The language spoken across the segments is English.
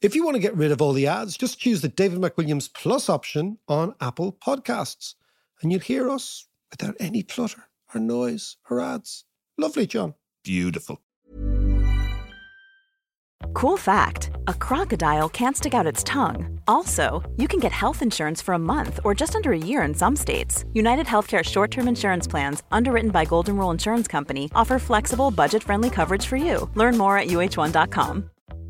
If you want to get rid of all the ads, just choose the David McWilliams Plus option on Apple Podcasts, and you'll hear us without any clutter or noise or ads. Lovely, John. Beautiful. Cool fact a crocodile can't stick out its tongue. Also, you can get health insurance for a month or just under a year in some states. United Healthcare short term insurance plans, underwritten by Golden Rule Insurance Company, offer flexible, budget friendly coverage for you. Learn more at uh1.com.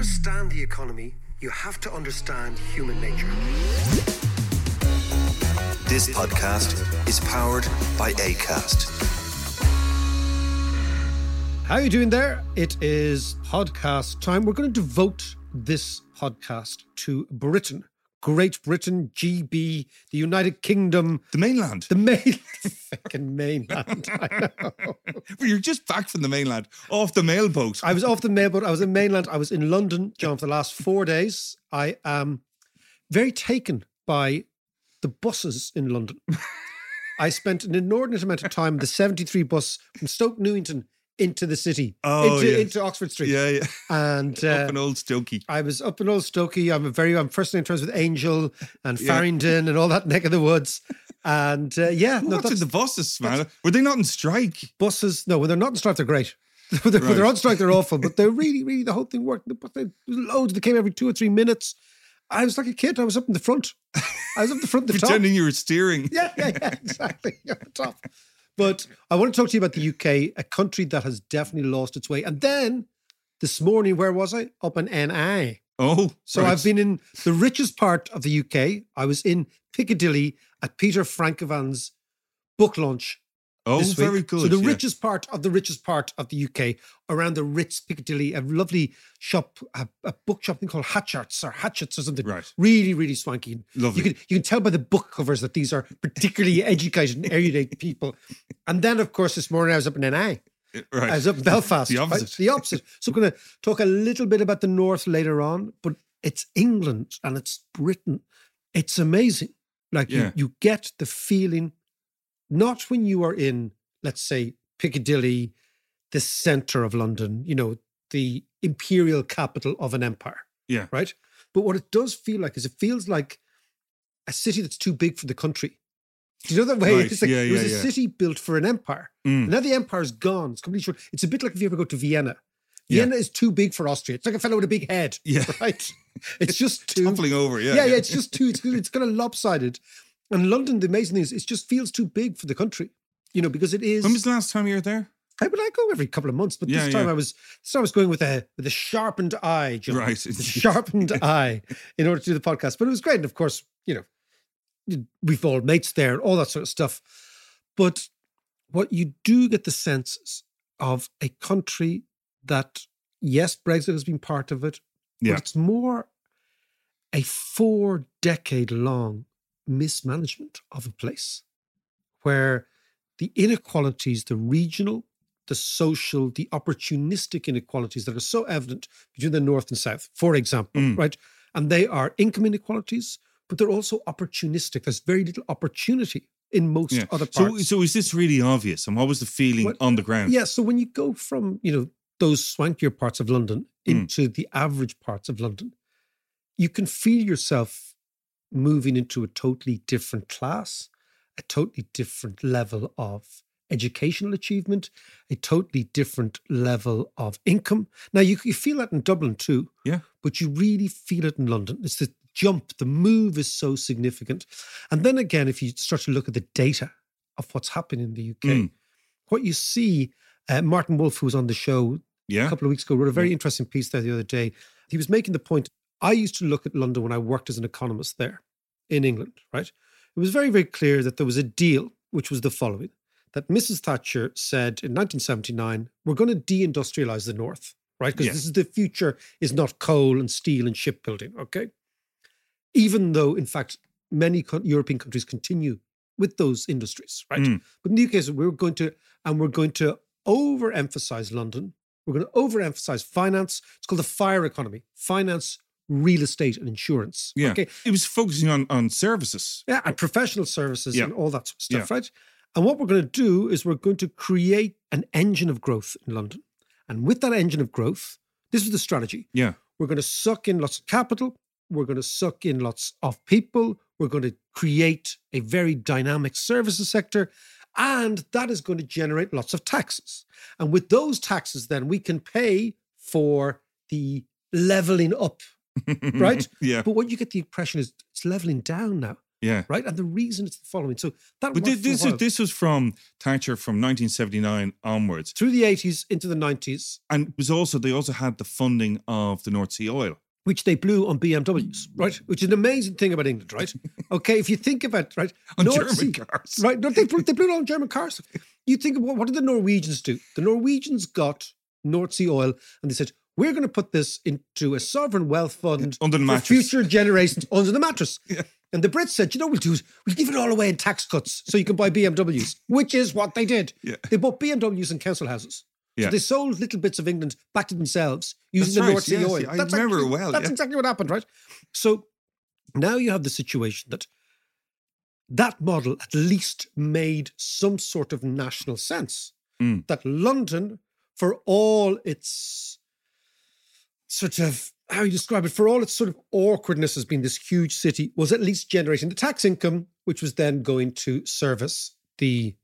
understand the economy, you have to understand human nature. This podcast is powered by ACAST. How are you doing there? It is podcast time. We're going to devote this podcast to Britain, Great Britain, GB, the United Kingdom, The mainland. the main, fucking mainland. I know. Well, You're just back from the mainland, off the mailboat. I was off the mailboat. I was in mainland. I was in London, John, for the last four days. I am very taken by the buses in London. I spent an inordinate amount of time on the 73 bus from Stoke Newington into the city, Oh, into, yes. into Oxford Street. yeah, yeah. And uh, Up in old Stokey. I was up in Old Stokey. I'm a very, I'm personally in terms with Angel and Yeah. And all that neck of the woods. And uh, yeah, no, What's in the buses, man? Were they not in strike? buses. No, when they're not in strike, they're great. when, they're, when they're on strike, they're awful. But they're really, really the whole thing worked. But they, loads. They came every two or three minutes. I was like a kid. I was up in the front. I was up the front, the top. You were steering. Yeah, yeah, yeah, exactly. You're on top. But I want to talk to you about the UK, a country that has definitely lost its way. And then this morning, where was I? Up in NI. Oh, So right. I've been in the richest part of the UK. I was in Piccadilly at Peter Frankopan's book launch. Oh, this week. very good. So the yeah. richest part of the richest part of the UK, around the Ritz Piccadilly, a lovely shop, a, a book shop thing called Hatchards or Hatchets or something. Right. Really, really swanky. Lovely. You can you can tell by the book covers that these are particularly educated and erudite people. And then, of course, this morning I was up in NI. Right. I was up in Belfast. The right? opposite. The opposite. So I'm going to talk a little bit about the North later on, but it's England and it's Britain. It's amazing. Like Yeah. you, you get the feeling, not when you are in, let's say, Piccadilly, the center of London, you know, the imperial capital of an empire, yeah. right? But what it does feel like is it feels like a city that's too big for the country. Do you know that way? Right. It's like, Yeah, it was yeah, a yeah. city built for an empire. Mm. Now the empire's gone. It's completely short. It's a bit like if you ever go to Vienna. Vienna is too big for Austria. It's like a fellow with a big head. Yeah. Right. It's just too. Toppling over. Yeah. yeah, yeah, It's just too. It's, it's kind of lopsided. And London, the amazing thing is, it just feels too big for the country. You know, because it is. When was the last time you were there? I would I go every couple of months, but Yeah, this time yeah. I was this time I was going with a with a sharpened eye, John. Right. A sharpened eye in order to do the podcast. But it was great. And of course, you know, we've all mates there, and all that sort of stuff. But what you do get the sense of a country that, yes, Brexit has been part of it, Yeah. but it's more a four decade long mismanagement of a place where the inequalities, the regional, the social, the opportunistic inequalities that are so evident between the North and South, for example, Mm. right? And they are income inequalities, but they're also opportunistic. There's very little opportunity in most Yeah. other So, parts. so is this really obvious? And what was the feeling Well, on the ground? Yeah, so when you go from, you know, those swankier parts of London Mm. into the average parts of London, you can feel yourself moving into a totally different class, a totally different level of educational achievement, a totally different level of income. Now you, you feel that in Dublin too, Yeah. but you really feel it in London. It's the jump, the move is so significant. And then again, if you start to look at the data of what's happening in the UK, Mm. what you see, uh, Martin Wolf, who was on the show a couple of weeks ago, wrote a very interesting piece there the other day. He was making the point I used to look at London when I worked as an economist there in England, right? It was very, very clear that there was a deal, which was the following that Mrs. Thatcher said in 1979, we're going to deindustrialize the North, right? Because Yeah. this is the future is not coal and steel and shipbuilding, okay? Even though, in fact, many co- European countries continue with those industries, right? Mm. But in the UK, we're going to, and we're going to overemphasize London. We're going to overemphasize finance. It's called the fire economy finance, real estate, and insurance. Yeah. Okay. It was focusing on, on services. Yeah, and professional services Yeah. and all that sort of stuff, Yeah. right? And what we're going to do is we're going to create an engine of growth in London. And with that engine of growth, this is the strategy. Yeah. We're going to suck in lots of capital. We're going to suck in lots of people. We're going to create a very dynamic services sector. And that is going to generate lots of taxes. And with those taxes, then we can pay for the leveling up, right? yeah. But what you get the impression is it's leveling down now Yeah. right? And the reason it's the following. So that But worked thi- for a this, is, this was from Thatcher from 1979 onwards. through the 80s into the 90s, And it was also, they also had the funding of the North Sea oil. which they blew on BMWs, right? Which is an amazing thing about England, right? Okay, if you think about right, On North German Sea- cars. right? No, they blew, they blew it on German cars. You think what, what did the Norwegians do? The Norwegians got North Sea oil, and they said we're going to put this into a sovereign wealth fund Under the for mattress. future generations under the mattress. And the Brits said, you know, what we'll do is we'll give it all away in tax cuts so you can buy BMWs, which is what they did. Yeah. They bought BMWs and council houses. Yeah. So they sold little bits of England back to themselves using That's the right, North Sea yes, oil. I remember it well, That's yeah. exactly what happened, right? So now you have the situation that that model at least made some sort of national sense. Mm. That London, for all its sort of how you describe it, for all its sort of awkwardness as being this huge city, was at least generating the tax income, which was then going to service the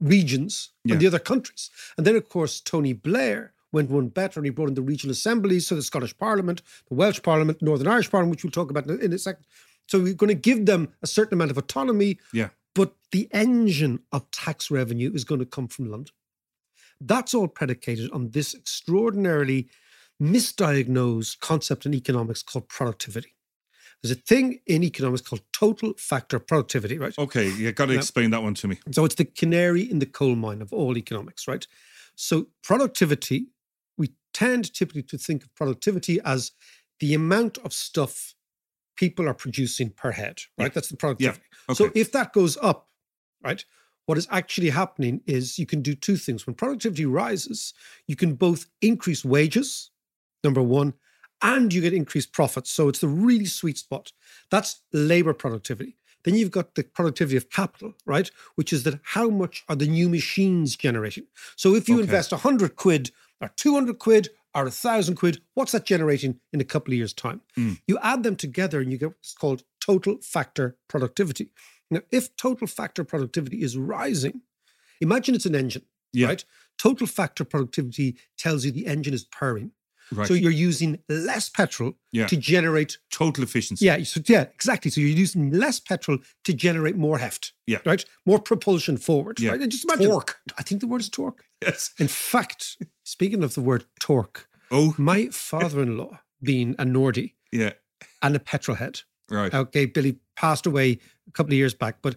regions Yeah. and the other countries. And then, of course, Tony Blair went one better and he brought in the regional assemblies, so the Scottish Parliament, the Welsh Parliament, Northern Irish Parliament, which we'll talk about in a, in a second. So we're going to give them a certain amount of autonomy, Yeah. but the engine of tax revenue is going to come from London. That's all predicated on this extraordinarily misdiagnosed concept in economics called productivity. There's a thing in economics called total factor productivity, right? Okay, you got to Yeah. explain that one to me. So it's the canary in the coal mine of all economics, right? So productivity, we tend typically to think of productivity as the amount of stuff people are producing per head, right? Yeah. That's the productivity. Okay. So if that goes up, right, what is actually happening is you can do two things. When productivity rises, you can both increase wages, number one, and you get increased profits. So it's the really sweet spot. That's labor productivity. Then you've got the productivity of capital, right? Which is that how much are the new machines generating? So if you Okay. invest 100 quid or 200 quid or 1,000 quid, what's that generating in a couple of years' time? Mm. You add them together and you get what's called total factor productivity. Now, if total factor productivity is rising, imagine it's an engine, Yeah. right? Total factor productivity tells you the engine is purring. Right. So you're using less petrol Yeah. to generate Total efficiency. yeah, so yeah, exactly. So you're using less petrol to generate more heft. Yeah. Right? More propulsion forward. Yeah. Right? And just imagine. Torque. I think the word is torque. Yes. In fact, speaking of the word torque, Oh, my father-in-law, being a Nordy yeah. and a petrol head, Right. okay, Billy passed away a couple of years back, but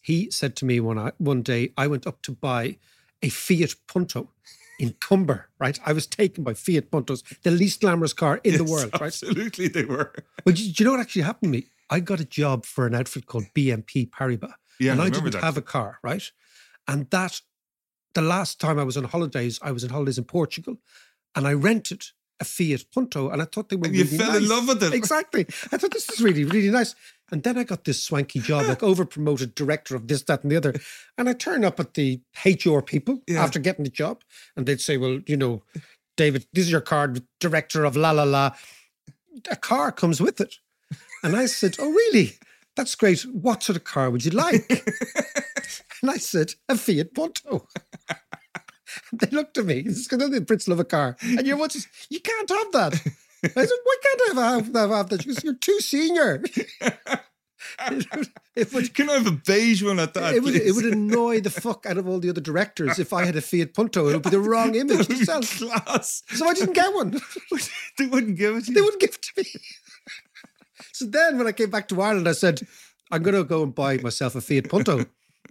he said to me one one day, I went up to buy a Fiat Punto in Comber, right? I was taken by Fiat Puntos, the least glamorous car in the Yes, world, right? Absolutely, they were. But do you know what actually happened to me? I got a job for an outfit called BNP Paribas. Yeah, and I I, didn't that. have a car, right? And that, the last time I was on holidays, I was on holidays in Portugal and I rented Fiat Punto and I thought they were And you really fell in love with it. Exactly. I thought this is really, really nice. And then I got this swanky job, like over promoted director of this, that, and the other. And I turn up at the HR people Yeah. after getting the job and they'd say, well, you know, David, this is your card, director of la la la. A car comes with it. And I said, Oh, really? That's great. What sort of car would you like? and I said, A Fiat Punto. They looked at me. This is because the Brits love a car. And you're what's you can't have that. I said, Why can't I have, have, have, that? She goes, You're too senior. it, would, Can I have a beige one at that? it would, it would annoy the fuck out of all the other directors if I had a Fiat Punto. It would be the wrong image. Class. So I didn't get one. they wouldn't give it to They wouldn't give it to me. so then when I came back to Ireland, I said, I'm going to go and buy myself a Fiat Punto.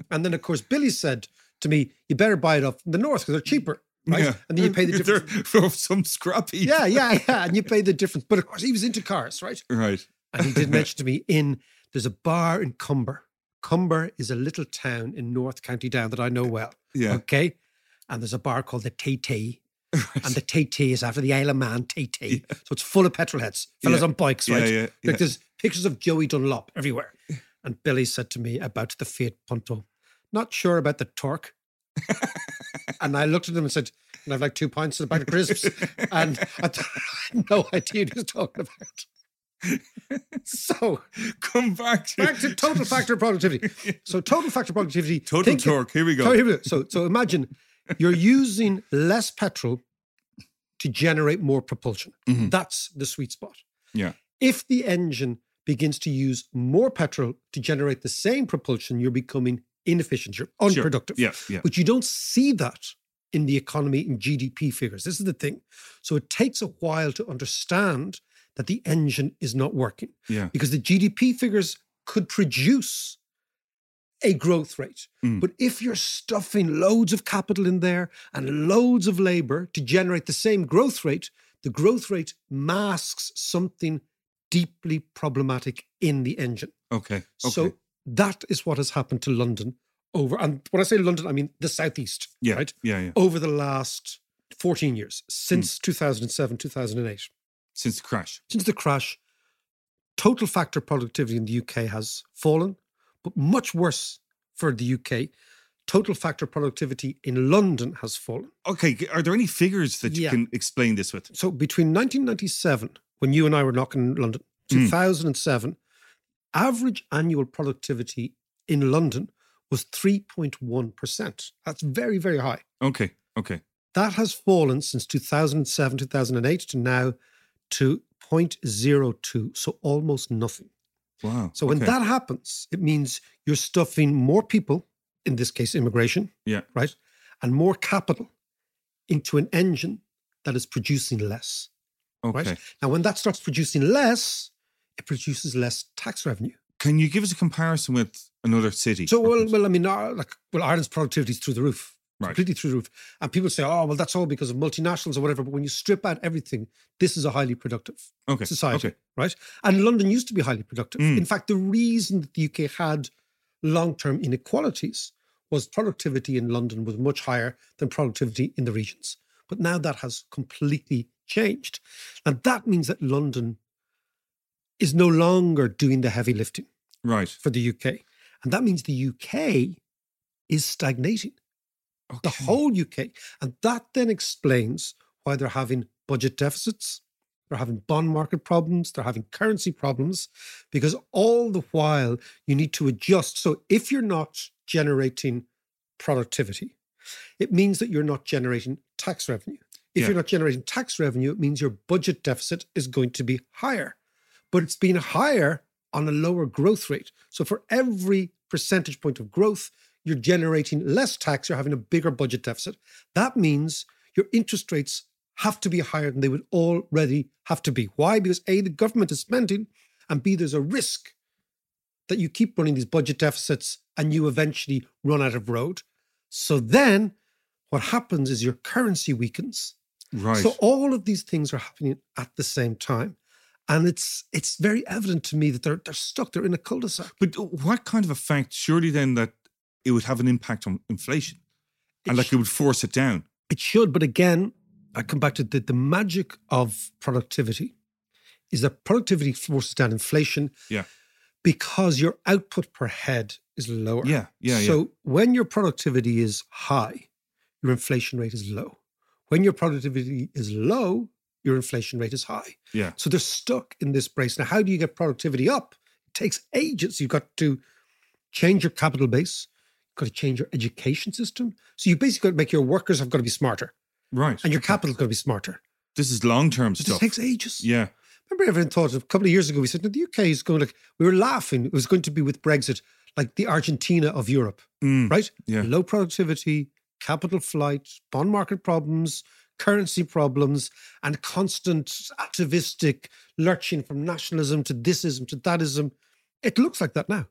And then, of course, Billy said, to me, you better buy it up from the north because they're cheaper, right? Yeah. And then you pay the They're difference. for some scrappy. yeah, yeah, yeah. And you pay the difference. But of course, he was into cars, right? Right. And he did mention to me in there's a bar in Comber. Comber is a little town in North County Down that I know well. Yeah. Okay. And there's a bar called the TT. And the TT is after the Isle of Man TT. So it's full of petrol heads, fellas Yeah. on bikes, Yeah, right? yeah, Like yeah. there's pictures of Joey Dunlop everywhere. And Billy said to me about the Fiat Punto, not sure about the torque. and I looked at him and said, and I've like two pints in the bag of crisps. and I, thought, I had no idea what he was talking about. so Come back to, back to total factor productivity. So total factor productivity. total think- torque. Here we go. Here we go. So, so imagine you're using less petrol to generate more propulsion. Mhm. That's the sweet spot. Yeah. If the engine begins to use more petrol to generate the same propulsion, you're becoming inefficient. You're Sure. unproductive. Yeah. Yeah. But you don't see that in the economy in GDP figures. This is the thing. So it takes a while to understand that the engine is not working Yeah. because the GDP figures could produce a growth rate. Mm. But if you're stuffing loads of capital in there and loads of labor to generate the same growth rate, the growth rate masks something deeply problematic in the engine. Okay. Okay. So that is what has happened to London over, and when I say London, I mean the southeast, yeah. right? Yeah. Yeah. Over the last 14 years, since 2007, 2008 Since the crash. since the crash, total factor productivity in the UK has fallen, but much worse for the UK. Total factor productivity in London has fallen. Okay. Are there any figures that you Yeah. can explain this with? So between 1997, when you and I were knocking in London, Mm. 2007, average annual productivity in London was 3.1%. That's very, very high. Okay. Okay. That has fallen since 2007, 2008 to now to 0.02, so almost nothing. Wow. So when okay. that happens, it means you're stuffing more people, in this case, immigration, Yeah. right, and more capital into an engine that is producing less, Okay. right? Now, when that starts producing less, it produces less tax revenue. Can you give us a comparison with another city? So, well, well, I mean, uh, like, well, Ireland's productivity is through the roof, Right. completely through the roof. And people say, oh, well, that's all because of multinationals or whatever. But when you strip out everything, this is a highly productive okay. society, Okay. right? And London used to be highly productive. Mm. In fact, the reason that the UK had long term inequalities was productivity in London was much higher than productivity in the regions. But now that has completely changed. And that means that London is no longer doing the heavy lifting Right. for the UK. And that means the UK is stagnating Okay. the whole UK. And that then explains why they're having budget deficits, they're having bond market problems, they're having currency problems, because all the while you need to adjust. So if you're not generating productivity, it means that you're not generating tax revenue. If Yeah. you're not generating tax revenue, it means your budget deficit is going to be higher. But it's been higher on a lower growth rate. So for every percentage point of growth, you're generating less tax, you're having a bigger budget deficit. That means your interest rates have to be higher than they would already have to be. Why? Because A, the government is spending, and B, there's a risk that you keep running these budget deficits and you eventually run out of road. So then what happens is your currency weakens. Right. So all of these things are happening at the same time. And it's it's very evident to me that they're they're stuck, they're in a cul-de-sac. but uh, what kind of effect? Surely then that it would have an impact on inflation, and It like it would force it down. It should, but again, I come back to the, the magic of productivity is that productivity forces down inflation Yeah. because your output per head is lower. Yeah. Yeah. yeah. so when your productivity is high, your inflation rate is low. When your productivity is low, your inflation rate is high. Yeah. So they're stuck in this brace. Now, how do you get productivity up? It takes ages. You've got to change your capital base. You've got to change your education system. So you basically got to make your workers have got to be smarter Right. and your capital's got to be smarter. This is long term But this takes ages. yeah. Remember, everyone thought a couple of years ago, we said, no, the UK is going like, we were laughing. It was going to be with Brexit, like the Argentina of Europe, Mm, right? Yeah. Low productivity, capital flight, bond market problems, currency problems, and constant activistic lurching from nationalism to thisism to thatism. It looks like that now.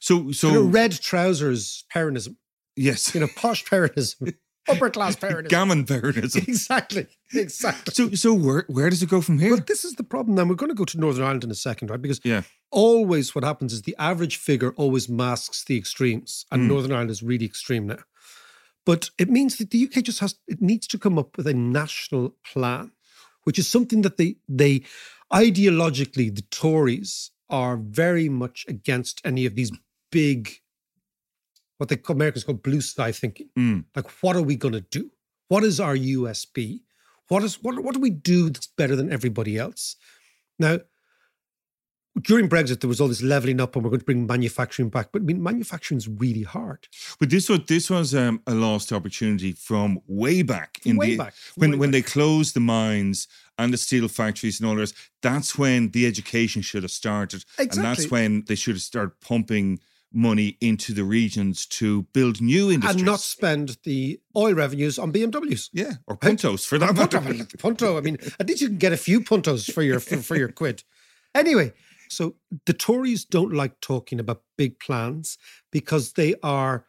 So so Sort of red trousers Peronism. Yes. You know, posh Peronism, upper class Peronism. Gammon Peronism. exactly. Exactly. So, so where where does it go from here? But this is the problem. Now we're going to go to Northern Ireland in a second, right? Because yeah. always what happens is the average figure always masks the extremes, and Mm. Northern Ireland is really extreme now. But it means that the UK just has it needs to come up with a national plan, which is something that they they ideologically the Tories are very much against any of these big what the Americans call blue sky thinking. Mm. Like, what are we going to do? What is our USP? What is what? What do we do that's better than everybody else? Now, during Brexit, there was all this leveling up, and we're going to bring manufacturing back. But I mean, manufacturing is really hard. But this was this was um, a lost opportunity from way back in Way the back, when way when back. they closed the mines and the steel factories and all this. That's when the education should have started, and that's when they should have started pumping money into the regions to build new industries and not spend the oil revenues on BMWs. yeah, or puntos for that Punto, matter. punto. I mean, at least you can get a few puntos for your for, for your quid. Anyway, so the Tories don't like talking about big plans because they are,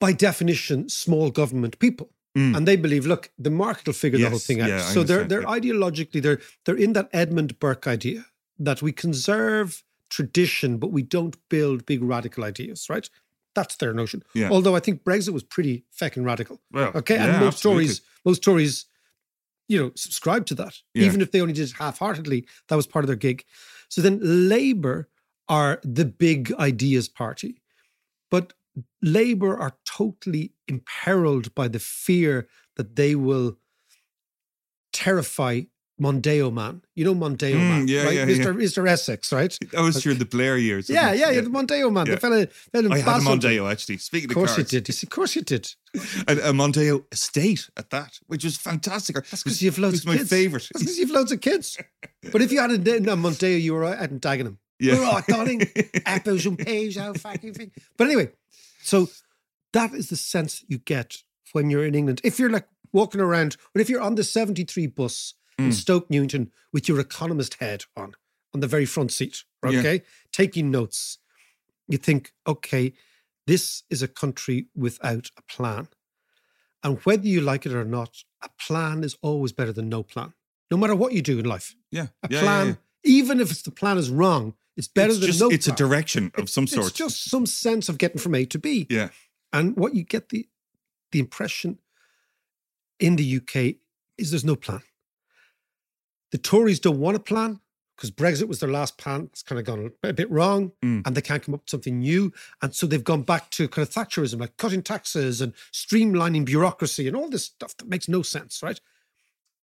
by definition, small government people. Mm. And they believe, look, the market will figure the whole thing out. yeah, so they're they're ideologically they're they're in that Edmund Burke idea that we conserve tradition, but we don't build big radical ideas, right? That's their notion. Yeah. Although I think Brexit was pretty feckin' radical. Well, Okay, yeah, and most absolutely. Tories, most Tories, you know, subscribe to that, Yeah. even if they only did it half-heartedly. That was part of their gig. So then, Labour are the big ideas party, but Labour are totally imperiled by the fear that they will terrify Mondeo Man. You know Mondeo Mm, Man, yeah, right? yeah, Mr. Mr. Essex, right? That was during the Blair years. Yeah, yeah, yeah, the Mondeo Man, Yeah. the fella. fella I had a Mondeo actually. Speaking Of of, course you cars, did. Of course you did. a, a Mondeo estate at that, which was fantastic. That's because you have loads of my kids. favorite. That's because you have loads of kids. But if you had a, a Mondeo, you were out in Dagenham. Yeah. All right, darling. Apples and peas, how fucking thing. But anyway, so that is the sense you get when you're in England. If you're like walking around, or if you're on the 73 bus in Mm. Stoke Newington with your economist head on, on the very front seat, Yeah. okay, taking notes, you think, okay, this is a country without a plan. And whether you like it or not, a plan is always better than no plan, no matter what you do in life. yeah, A yeah, yeah, plan, yeah. even if the plan is wrong, it's better It's than just, no It's a direction of some sort. It's just some sense of getting from A to B. yeah, And what you get the the impression in the UK is there's no plan. The Tories don't want a plan because Brexit was their last plan. It's kind of gone a bit wrong Mm. and they can't come up with something new. And so they've gone back to kind of Thatcherism, like cutting taxes and streamlining bureaucracy and all this stuff that makes no sense, right?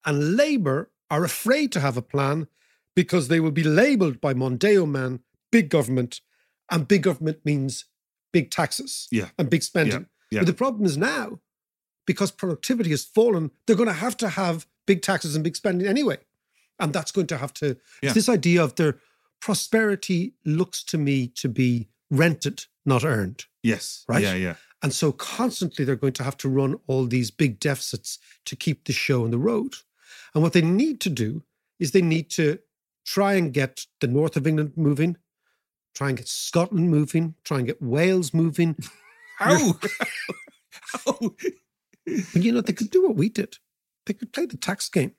And Labour are afraid to have a plan because they will be labelled by Mondeo man, big government, and big government means big taxes Yeah. and big spending. yeah. But the problem is now, because productivity has fallen, they're going to have to have big taxes and big spending anyway. And that's going to have to, Yeah. it's this idea of their prosperity looks to me to be rented, not earned. yes, Right? Yeah, yeah. And so constantly they're going to have to run all these big deficits to keep the show on the road. And what they need to do is they need to try and get the north of England moving, try and get Scotland moving, try and get Wales moving. How? How? But you know, they could do what we did. They could play the tax game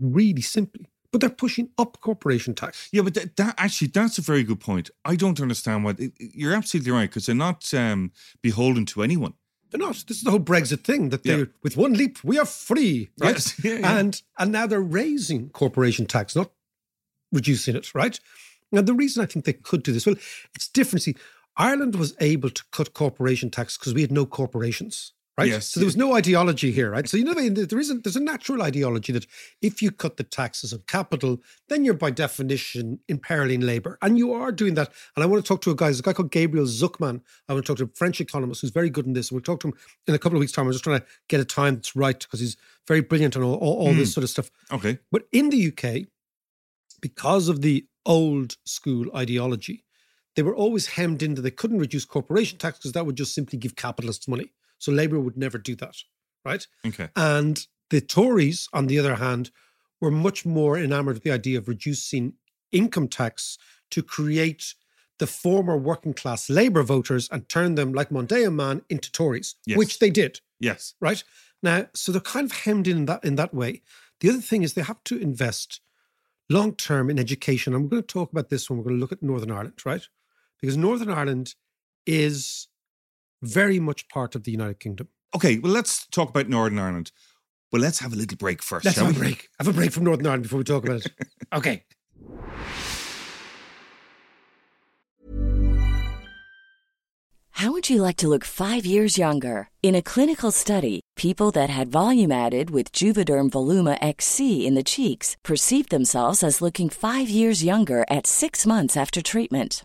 really simply. But they're pushing up corporation tax. Yeah, but that, that actually that's a very good point. I don't understand why. you're absolutely right because they're not um, beholden to anyone. They're not. This is the whole Brexit thing that they're with one leap, we are free. Right. Yes, yeah, yeah. And and now they're raising corporation tax, not reducing it, right? Now the reason I think they could do this, well, it's different. See, Ireland was able to cut corporation tax because we had no corporations. Right. Yes. So there was no ideology here, right? So you know there isn't there's a natural ideology that if you cut the taxes on capital, then you're by definition imperiling labor. And you are doing that. And I want to talk to a guy, there's a guy called Gabriel Zucman. I want to talk to a French economist who's very good in this. We'll talk to him in a couple of weeks' time. I'm just trying to get a time that's right because he's very brilliant on all, all, all this hmm. sort of stuff. Okay. But in the UK, because of the old school ideology, they were always hemmed into they couldn't reduce corporation tax because that would just simply give capitalists money. So Labour would never do that, right? Okay. And the Tories, on the other hand, were much more enamored with the idea of reducing income tax to create the former working class Labour voters and turn them, like Mondeo Man, into Tories, Yes. which they did. Yes. right? Now, so they're kind of hemmed in that in that way. The other thing is they have to invest long term in education. I'm going to talk about this when we're going to look at Northern Ireland, right? Because Northern Ireland is very much part of the United Kingdom. Okay, well, let's talk about Northern Ireland. But let's have a little break 1st Let's shall have a break. Have a break from Northern Ireland before we talk about it. Okay. How would you like to look five years younger? In a clinical study, people that had volume added with Juvederm Voluma XC in the cheeks perceived themselves as looking five years younger at six months after treatment.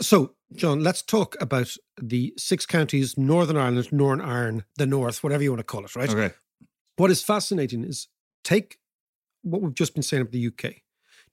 So, John, let's talk about the six counties, Northern Ireland, Northern Ireland, the North, whatever you want to call it, right? Okay. What is fascinating is take what we've just been saying about the UK.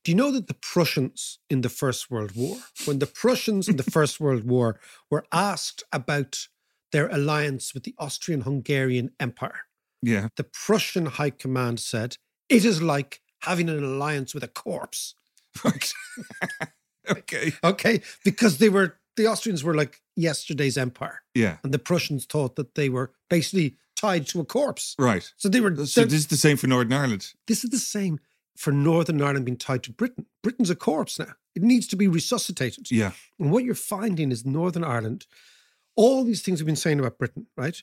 Do you know that the Prussians in the First World War, when the Prussians in the First World War were asked about their alliance with the Austrian Hungarian Empire, Yeah. the Prussian High Command said, it is like having an alliance with a corpse. Right. okay. Okay. Because they were, the Austrians were like yesterday's empire. Yeah. And the Prussians thought that they were basically tied to a corpse. Right. So they were, So this is the same for Northern Ireland. this is the same for Northern Ireland being tied to Britain. Britain's a corpse now. It needs to be resuscitated. Yeah. And what you're finding is Northern Ireland, all these things we've been saying about Britain, right,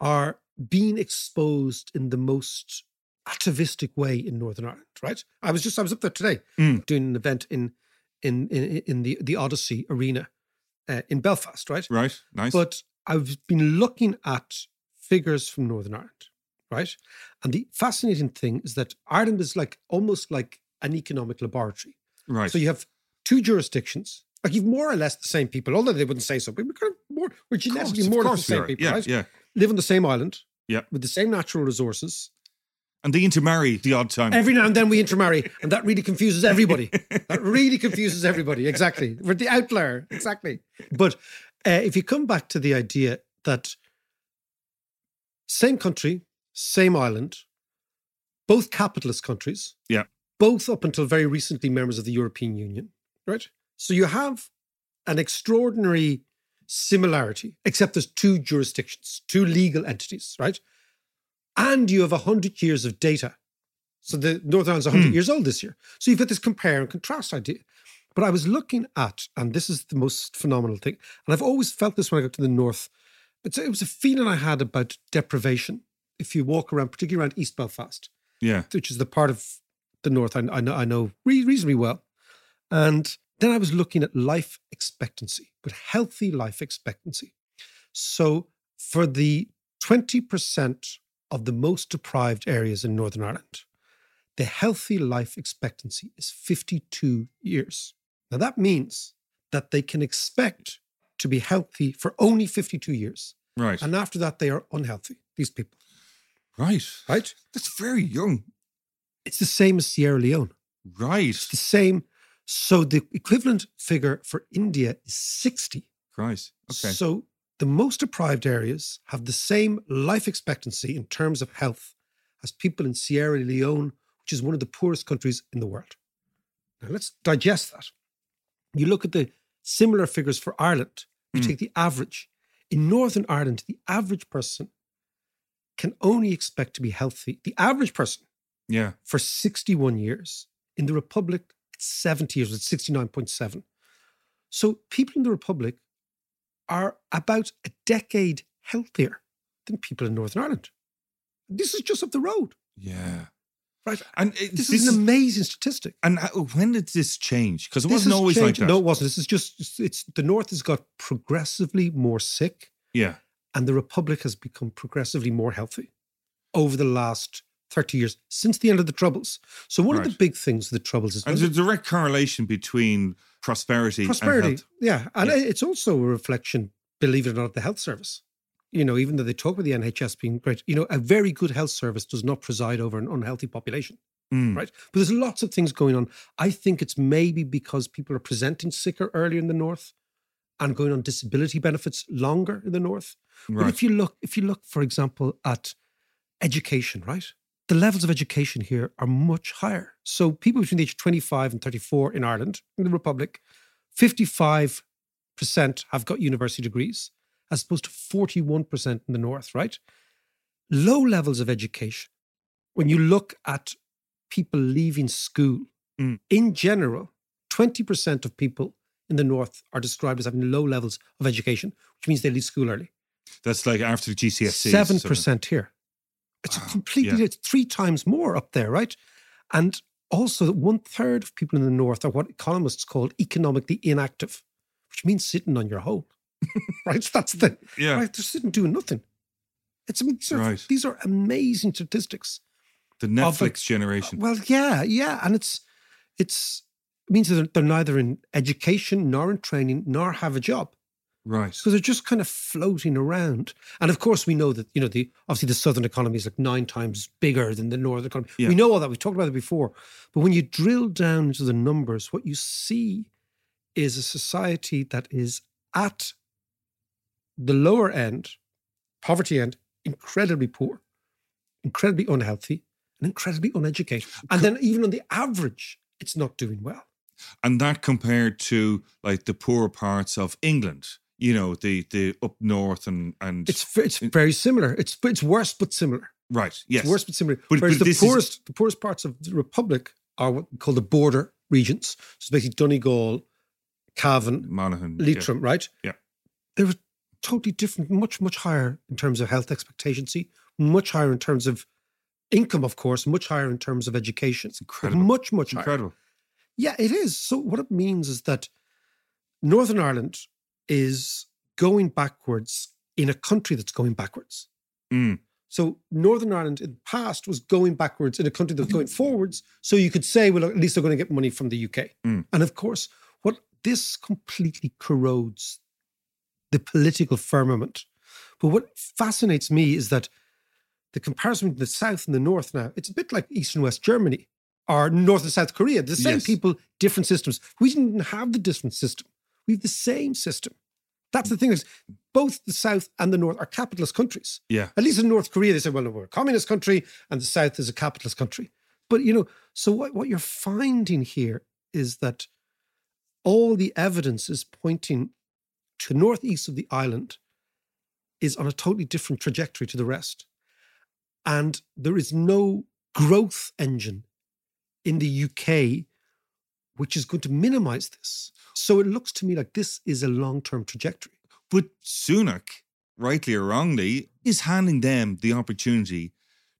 are being exposed in the most atavistic way in Northern Ireland, right? I was just I was up there today Mm. doing an event in in in, in the the Odyssey Arena uh, in Belfast, right? Right. Nice. But I've been looking at figures from Northern Ireland, right? And the fascinating thing is that Ireland is like almost like an economic laboratory. right. So you have two jurisdictions, like you've more or less the same people, although they wouldn't say so, but we're kind of more, we're Of course, genetically more or less the same people, yeah, right? Yeah. Live on the same island, Yeah. with the same natural resources. And they intermarry the odd time. Every now and then we intermarry, and that really confuses everybody. that really confuses everybody. Exactly. We're the outlier. Exactly. But uh, if you come back to the idea that same country, same island, both capitalist countries, Yeah. both up until very recently members of the European Union, right? So you have an extraordinary similarity, except there's two jurisdictions, two legal entities, right? And you have 100 years of data. So the Northern Ireland's 100 Hmm. years old this year. So you've got this compare and contrast idea. But I was looking at, and this is the most phenomenal thing, and I've always felt this when I got to the North. It's, it was a feeling I had about deprivation. If you walk around, particularly around East Belfast, Yeah. which is the part of the north I, I know I know re- reasonably well. And then I was looking at life expectancy, but healthy life expectancy. So for the 20% of the most deprived areas in Northern Ireland, the healthy life expectancy is 52 years. Now, that means that they can expect to be healthy for only 52 years. Right. And after that, they are unhealthy, these people, right. right? That's very young. It's the same as Sierra Leone. Right. It's the same. So the equivalent figure for India is 60. Christ. Okay. So the most deprived areas have the same life expectancy in terms of health as people in Sierra Leone, which is one of the poorest countries in the world. Now let's digest that. You look at the similar figures for Ireland, you Mm. take the average. In Northern Ireland, the average person can only expect to be healthy, the average person yeah. for 61 years. In the Republic, it's 70 years, it's 69.7. So people in the Republic are about a decade healthier than people in Northern Ireland. This is just up the road, Yeah. right? And it, This, is an amazing statistic. And uh, when did this change? Because it This wasn't always like that. No, it wasn't. This is just it's the North has got progressively more sick, Yeah. and the Republic has become progressively more healthy over the last 30 years since the end of the Troubles. So one of the big things of the Troubles is And there's a direct correlation between prosperity, prosperity. and. Yeah, and Yeah. it's also a reflection, believe it or not, of the health service. You know, even though they talk about the NHS being great, you know, a very good health service does not preside over an unhealthy population, Mm. right? But there's lots of things going on. I think it's maybe because people are presenting sicker earlier in the north and going on disability benefits longer in the north. But if you look, if you look, for example, at education, right? The levels of education here are much higher. So people between the age of 25 and 34 in Ireland, in the Republic, 55% have got university degrees, as opposed to 41% in the North, right? Low levels of education. When you look at people leaving school, Mm. in general, 20% of people in the North are described as having low levels of education, which means they leave school early. That's like after the GCSE. Seven percent here. It's Wow, completely yeah. it's three times more up there, right? And also that one third of people in the north are what economists call economically inactive, which means sitting on your hole. right? That's the Yeah. right. They're sitting doing nothing. It's I mean, these are, Right. these are amazing statistics. The Netflix a- generation. Well, yeah, yeah, and it's it's it means that they're neither in education nor in training nor have a job. Right. So they're just kind of floating around. And of course, we know that, you know, the obviously the southern economy is like nine times bigger than the northern economy. Yeah. We know all that. We've talked about it before. But when you drill down into the numbers, what you see is a society that is at the lower end, poverty end, incredibly poor, incredibly unhealthy, and incredibly uneducated. And then even on the average, it's not doing well. and that compared to like the poorer parts of England, you know, the the up north and and It's it's very similar. It's it's worse but similar. right. Yes. It's worse but similar. But- Whereas but the this is- poorest the poorest parts of the Republic are what we call the border regions. So basically Donegal, Cavan, Monaghan. yeah. Leitrim, right? Yeah. They were totally different, much, much higher in terms of health expectancy, much higher in terms of income, of course, much higher in terms of education. It's incredible. Much, much higher. Incredible. Yeah, it is. So what it means is that Northern Ireland is going backwards in a country that's going backwards. Mm. So Northern Ireland in the past was going backwards in a country that was going forwards. So you could say, well, at least they're going to get money from the UK. Mm. And of course, what this completely corrodes the political firmament. But what fascinates me is that the comparison between the South and the North now, it's a bit like East and West Germany or North and South Korea. The same Yes. people, different systems. We didn't have the different system. We have the same system. That's the thing is both the South and the North are capitalist countries. Yeah. At least in North Korea, they say, well, we're a communist country and the South is a capitalist country. But, you know, so what, what you're finding here is that all the evidence is pointing to the northeast of the island is on a totally different trajectory to the rest. And there is no growth engine in the UK which is going to minimize this. So it looks to me like this is a long term trajectory. But Sunak, rightly or wrongly, is handing them the opportunity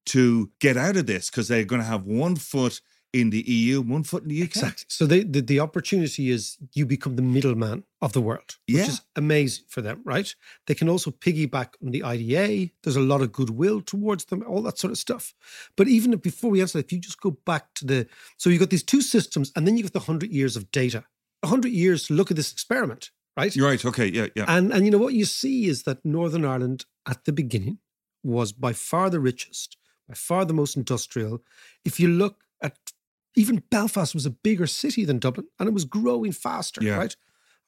to get out of this because they're going to have one foot in the EU, one foot in the UK. Exactly. So they, the the opportunity is you become the middleman of the world, which Yeah. is amazing for them, right? They can also piggyback on the IDA. There's a lot of goodwill towards them, all that sort of stuff. But even before we answer, that, if you just go back to the so you've got these two systems, and then you've got the hundred years of data, hundred years to look at this experiment, right? You're right. Okay. Yeah. Yeah. And and you know what you see is that Northern Ireland at the beginning was by far the richest, by far the most industrial. If you look at even Belfast was a bigger city than Dublin and it was growing faster, Yeah. right?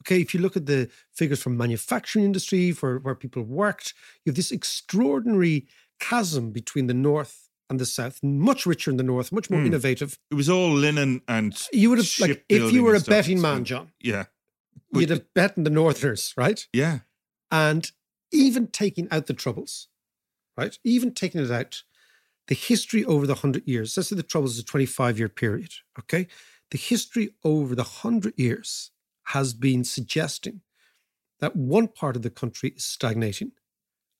Okay, if you look at the figures from manufacturing industry for where people worked, you have this extraordinary chasm between the north and the south, much richer in the north, much more Hmm. innovative. it was all linen and You would have like if you were a betting man, John, Yeah. you'd have bet on the Northerners, right? Yeah. And even taking out the troubles, right? Even taking it out, the history over the 100 years, let's say the troubles is a 25 year period, okay? The history over the 100 years has been suggesting that one part of the country is stagnating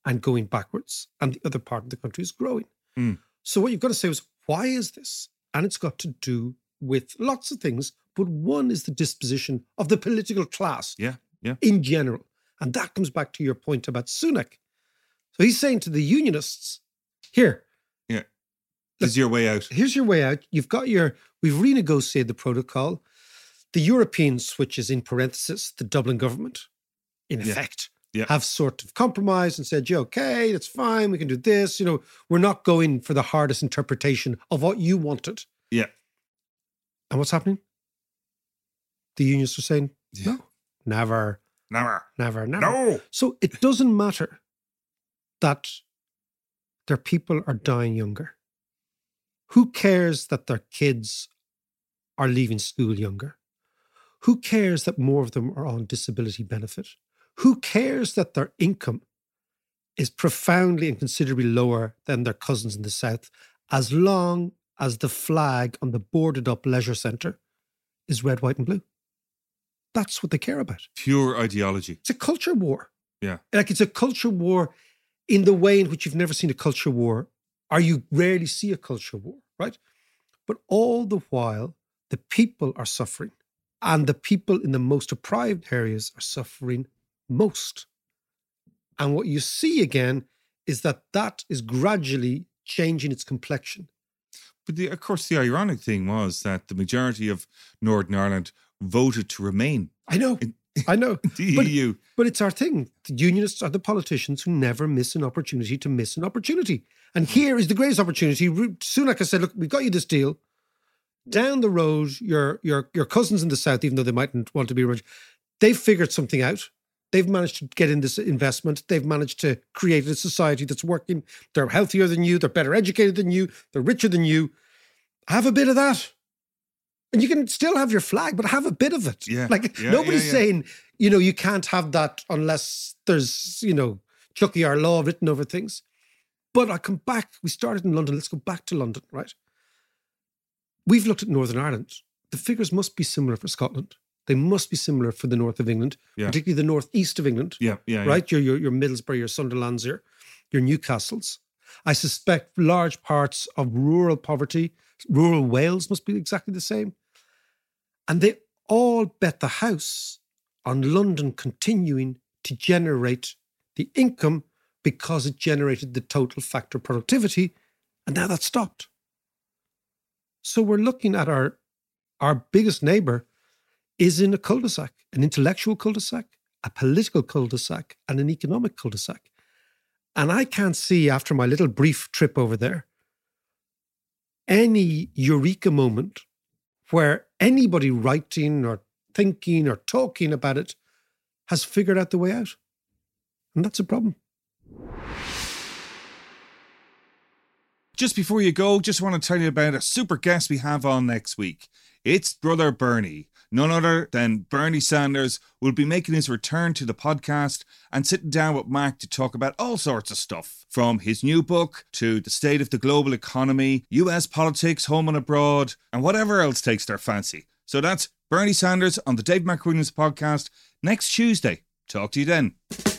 and going backwards, and the other part of the country is growing. Mm. So, what you've got to say is, why is this? And it's got to do with lots of things, but one is the disposition of the political class Yeah. Yeah. in general. And that comes back to your point about Sunak. So he's saying to the unionists, here, is your way out. here's your way out. You've got your, we've renegotiated the protocol. The Europeans, which is in parenthesis, the Dublin government, in Yeah. effect, Yeah. have sort of compromised and said, yeah, okay, that's fine. We can do this. You know, we're not going for the hardest interpretation of what you wanted. Yeah. And what's happening? The unions are saying, Yeah. no, never, Never. never, never. No. So it doesn't matter that their people are dying younger. Who cares that their kids are leaving school younger? Who cares that more of them are on disability benefit? Who cares that their income is profoundly and considerably lower than their cousins in the South, as long as the flag on the boarded up leisure centre is red, white, and blue? That's what they care about. Pure ideology. It's a culture war. Yeah. Like it's a culture war in the way in which you've never seen a culture war, or you rarely see a culture war, right? But all the while, the people are suffering, and the people in the most deprived areas are suffering most. And what you see again is that that is gradually changing its complexion. But the, of course, the ironic thing was that the majority of Northern Ireland voted to remain I know, in I know. E But-. But it's our thing. The unionists are the politicians who never miss an opportunity to miss an opportunity. And here is the greatest opportunity. Sunak has said, look, we've got you this deal. Down the road, your your your cousins in the south, even though they mightn't want to be rich, they've figured something out. They've managed to get in this investment. They've managed to create a society that's working. They're healthier than you. They're better educated than you. They're richer than you. Have a bit of that. And you can still have your flag, but have a bit of it. Yeah, Like yeah, nobody's yeah, yeah. saying, you know, you can't have that unless there's, you know, Tiocfaidh ár lá written over things. But I come back, we started in London. Let's go back to London, right? We've looked at Northern Ireland. The figures must be similar for Scotland. They must be similar for the north of England, particularly the northeast of England Yeah, yeah, yeah. right? Your, your your Middlesbrough, your Sunderlands, your your Newcastles. I suspect large parts of rural poverty, rural Wales must be exactly the same. And they all bet the house on London continuing to generate the income because it generated the total factor productivity. And now that's stopped. So we're looking at our our biggest neighbor is in a cul-de-sac, an intellectual cul-de-sac, a political cul-de-sac, and an economic cul-de-sac. And I can't see after my little brief trip over there any eureka moment where anybody writing or thinking or talking about it has figured out the way out. And that's a problem. Just before you go, just want to tell you about a super guest we have on next week. It's brother Bernie. None other than Bernie Sanders will be making his return to the podcast and sitting down with Mark to talk about all sorts of stuff from his new book to the state of the global economy, US politics, home and abroad, and whatever else takes their fancy. So that's Bernie Sanders on the Dave McWilliams podcast next Tuesday. Talk to you then.